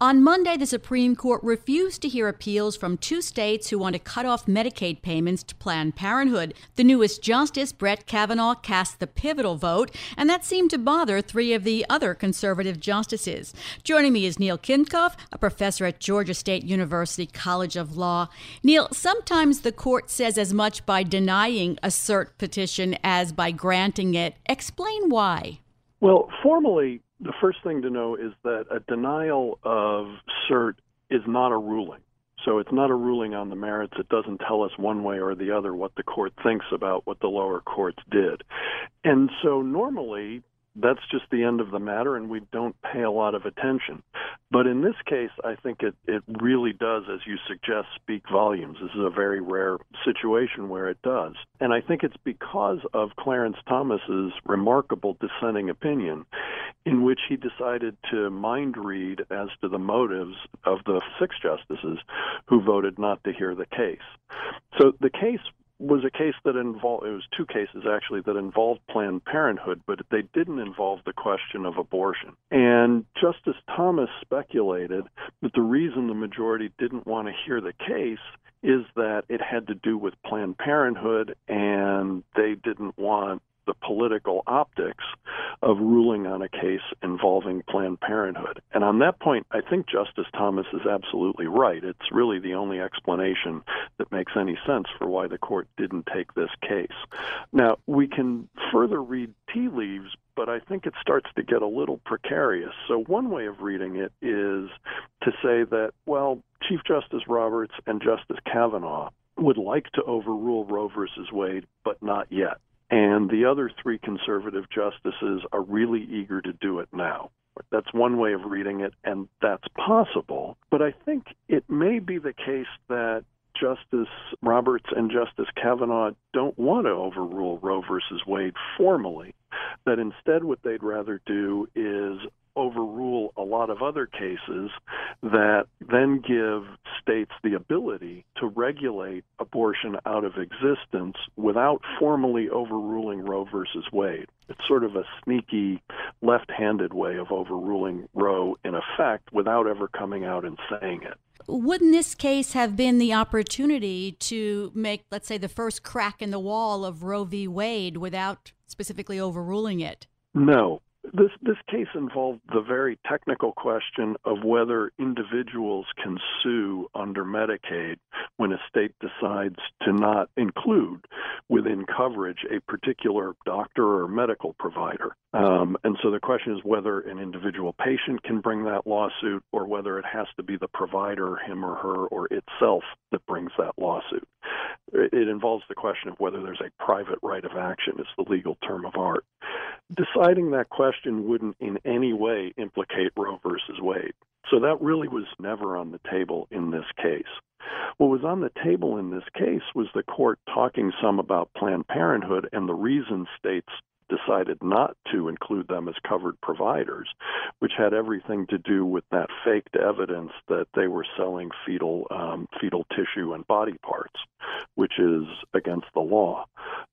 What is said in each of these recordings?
On Monday, the Supreme Court refused to hear appeals from two states who want to cut off Medicaid payments to Planned Parenthood. The newest justice, Brett Kavanaugh, cast the pivotal vote, and that seemed to bother three of the other conservative justices. Joining me is Neil Kinkopf, a professor at Georgia State University College of Law. Neil, sometimes the court says as much by denying a cert petition as by granting it. Explain why. Well, formally, the first thing to know is that a denial of cert is not a ruling. So it's not a ruling on the merits. It doesn't tell us one way or the other what the court thinks about what the lower courts did. And so normally that's just the end of the matter, and we don't pay a lot of attention. But in this case, I think it, it really does, as you suggest, speak volumes. This is a very rare situation where it does. And I think it's because of Clarence Thomas's remarkable dissenting opinion, in which he decided to mind read as to the motives of the six justices who voted not to hear the case. So the case was a case that involved it was two cases actually that involved planned parenthood but they didn't involve the question of abortion. And justice thomas speculated that the reason the majority didn't want to hear the case is that it had to do with planned parenthood and they didn't want the political optics of ruling on a case involving Planned Parenthood. And on that point, I think Justice Thomas is absolutely right. It's really the only explanation that makes any sense for why the court didn't take this case. Now, we can further read tea leaves, but I think it starts to get a little precarious. So, one way of reading it is to say that, well, Chief Justice Roberts and Justice Kavanaugh would like to overrule Roe versus Wade, but not yet. And the other three conservative justices are really eager to do it now. That's one way of reading it, and that's possible. But I think it may be the case that Justice Roberts and Justice Kavanaugh don't want to overrule Roe versus Wade formally, that instead what they'd rather do is overrule a lot of other cases that then give states the ability to regulate abortion out of existence without formally overruling Roe versus Wade. It's sort of a sneaky left handed way of overruling Roe in effect without ever coming out and saying it. Wouldn't this case have been the opportunity to make, let's say, the first crack in the wall of Roe v. Wade without specifically overruling it? No, this this case involved the very technical question of whether individuals can sue under Medicaid when a state decides to not include within coverage a particular doctor or medical provider. Um, and so the question is whether an individual patient can bring that lawsuit or whether it has to be the provider, him or her, or itself that brings that lawsuit. It involves the question of whether there's a private right of action, is the legal term of art. Deciding that question wouldn't in any way implicate Roe versus Wade. So that really was never on the table in this case. What was on the table in this case was the court talking some about Planned Parenthood and the reason states decided not to include them as covered providers, which had everything to do with that faked evidence that they were selling fetal um, fetal tissue and body parts, which is against the law.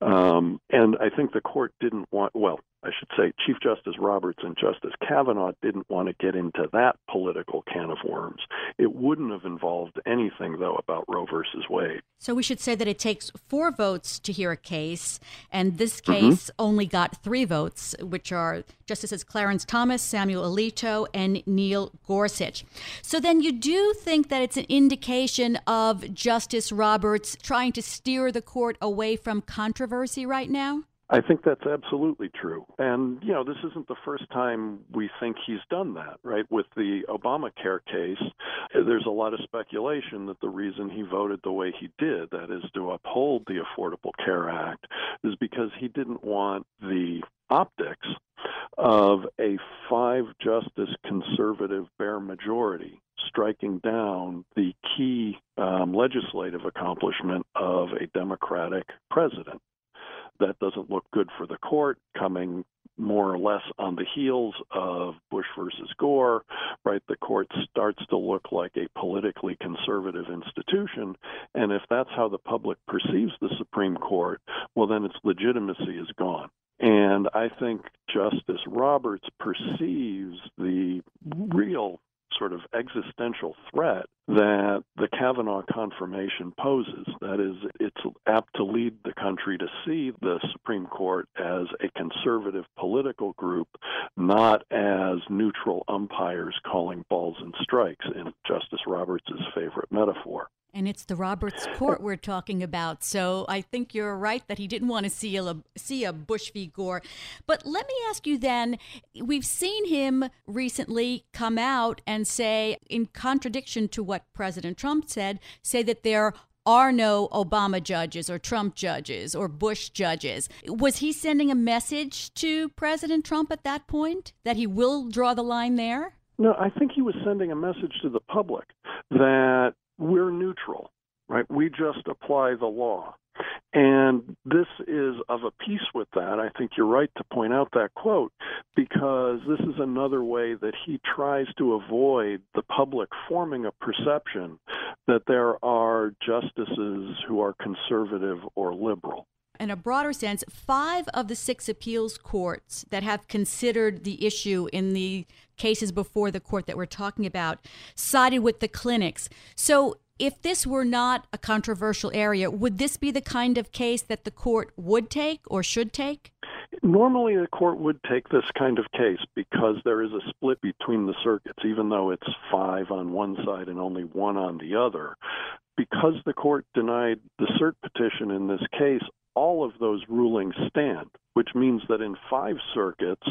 Um, and I think the court didn't want. Well, I should say, Chief Justice Roberts and Justice Kavanaugh didn't want to get into that political can of worms. It wouldn't have involved anything, though, about Roe versus Wade. So we should say that it takes four votes to hear a case, and this mm-hmm. case mm-hmm. only got three votes, which are Justices Clarence Thomas, Samuel Alito, and Neil Gorsuch. So then you do think that it's an indication of Justice Roberts trying to steer the court away from controversy right now? I think that's absolutely true. And, you know, this isn't the first time we think he's done that, right? With the Obamacare case, there's a lot of speculation that the reason he voted the way he did, that is to uphold the Affordable Care Act, is because he didn't want the optics of a five justice conservative bare majority striking down the key um, legislative accomplishment of a Democratic president that doesn't look good for the court coming more or less on the heels of Bush versus Gore, right? The court starts to look like a politically conservative institution. And if that's how the public perceives the Supreme Court, well, then its legitimacy is gone. And I think Justice Roberts perceives the real sort of existential threat that the Kavanaugh confirmation poses. That is, it's apt to lead the country to see the Supreme Court as a conservative political group, not as neutral umpires calling balls and strikes, in Justice Roberts' favorite metaphor. And it's the Roberts Court we're talking about. So I think you're right that he didn't want to see a, see a Bush v. Gore. But let me ask you then we've seen him recently come out and say, in contradiction to what President Trump said, say that there are no Obama judges or Trump judges or Bush judges. Was he sending a message to President Trump at that point that he will draw the line there? No, I think he was sending a message to the public that we're neutral, right? We just apply the law. And this is of a piece with that. I think you're right to point out that quote because this is another way that he tries to avoid the public forming a perception that there are justices who are conservative or liberal in a broader sense, five of the six appeals courts that have considered the issue in the cases before the court that we're talking about sided with the clinics. So, if this were not a controversial area, would this be the kind of case that the court would take or should take? Normally, the court would take this kind of case because there is a split between the circuits, even though it's five on one side and only one on the other. Because the court denied the cert petition in this case, all of those rulings stand, which means that in five circuits,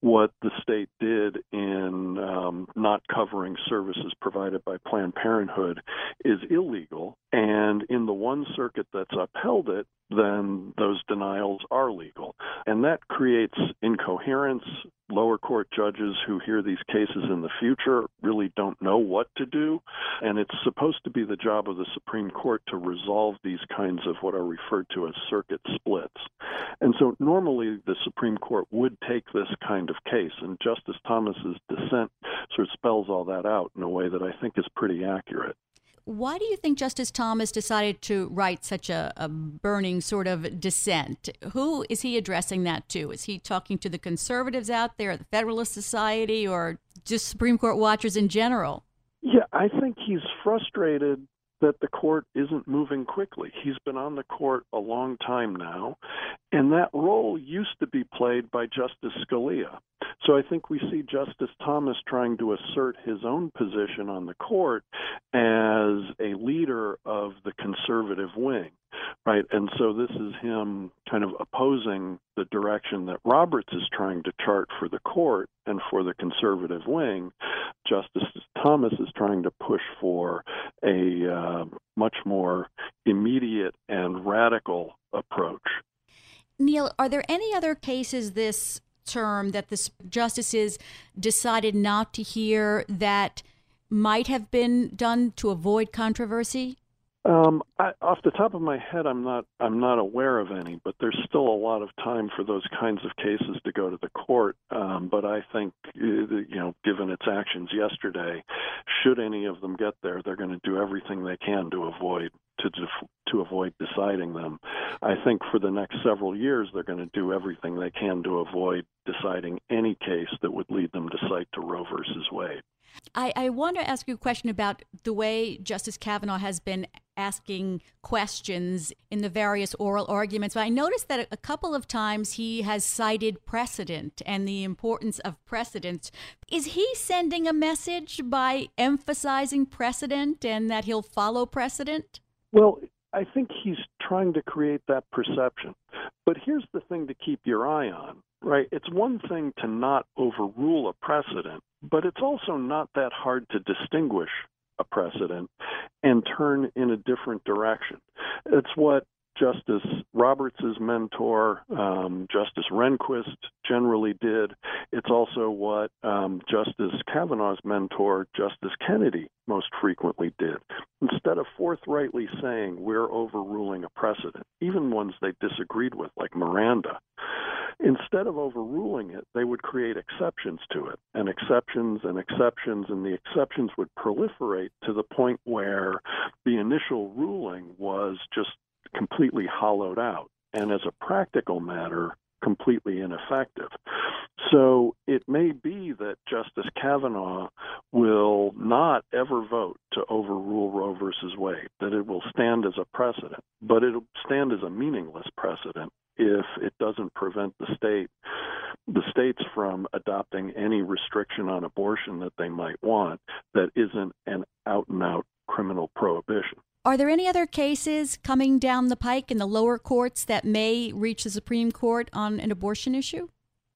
what the state did in um, not covering services provided by Planned Parenthood is illegal. And in the one circuit that's upheld it, then those denials are legal. And that creates incoherence. Lower court judges who hear these cases in the future really don't know what to do. And it's supposed to be the job of the Supreme Court to resolve these kinds of what are referred to as circuit splits. And so normally the Supreme Court would take this kind of case, and Justice Thomas's dissent sort of spells all that out in a way that I think is pretty accurate. Why do you think Justice Thomas decided to write such a, a, burning sort of dissent? Who is he addressing that to? Is he talking to the conservatives out there, the Federalist Society, or just Supreme Court watchers in general? Yeah, I think he's frustrated that the court isn't moving quickly. He's been on the court a long time now, and that role used to be played by Justice Scalia. So I think we see Justice Thomas trying to assert his own position on the court as a leader of the conservative wing right? And so this is him kind of opposing the direction that Roberts is trying to chart for the court and for the conservative wing. Justice Thomas is trying to push for a uh, much more immediate and radical approach. Neil, are there any other cases this term that the justices decided not to hear that might have been done to avoid controversy? Um, I, off the top of my head, I'm not I'm not aware of any, but there's still a lot of time for those kinds of cases to go to the court. Um, but I think uh, you know, given its actions yesterday, should any of them get there, they're going to do everything they can to avoid to to avoid deciding them. I think for the next several years, they're going to do everything they can to avoid deciding any case that would lead them to cite to Roe versus Wade. I, I want to ask you a question about the way Justice Kavanaugh has been asking questions in the various oral arguments. But I noticed that a couple of times he has cited precedent and the importance of precedent. Is he sending a message by emphasizing precedent and that he'll follow precedent? Well, I think he's trying to create that perception. But here's the thing to keep your eye on, right? It's one thing to not overrule a precedent, but it's also not that hard to distinguish a precedent and turn in a different direction. It's what Justice Roberts' mentor, um, Justice Rehnquist, generally did. It's also what um, Justice Kavanaugh's mentor, Justice Kennedy, most frequently did. Instead of forthrightly saying we're overruling a precedent, even ones they disagreed with, like Miranda, instead of overruling it, they would create exceptions to it, and exceptions and exceptions, and the exceptions would proliferate to the point where the initial ruling was just completely hollowed out, and as a practical matter, completely ineffective. So it may be that Justice Kavanaugh will not ever vote to overrule Roe versus Wade, that it will stand as a precedent, but it'll stand as a meaningless precedent if it doesn't prevent the state the states from adopting any restriction on abortion that they might want that isn't an out and out criminal prohibition. Are there any other cases coming down the pike in the lower courts that may reach the Supreme Court on an abortion issue?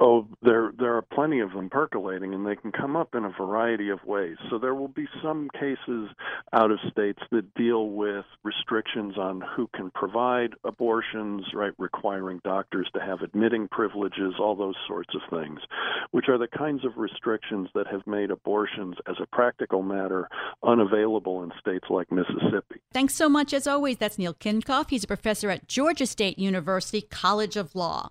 Oh, there there are plenty of them percolating, and they can come up in a variety of ways. So there will be some cases out of states that deal with restrictions on who can provide abortions, right, requiring doctors to have admitting privileges, all those sorts of things, which are the kinds of restrictions that have made abortions, as a practical matter, unavailable in states like Mississippi. Thanks so much, as always. That's Neil Kinkopf. He's a professor at Georgia State University College of Law.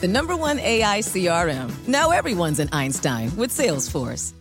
The number one AI CRM. Now everyone's an Einstein with Salesforce.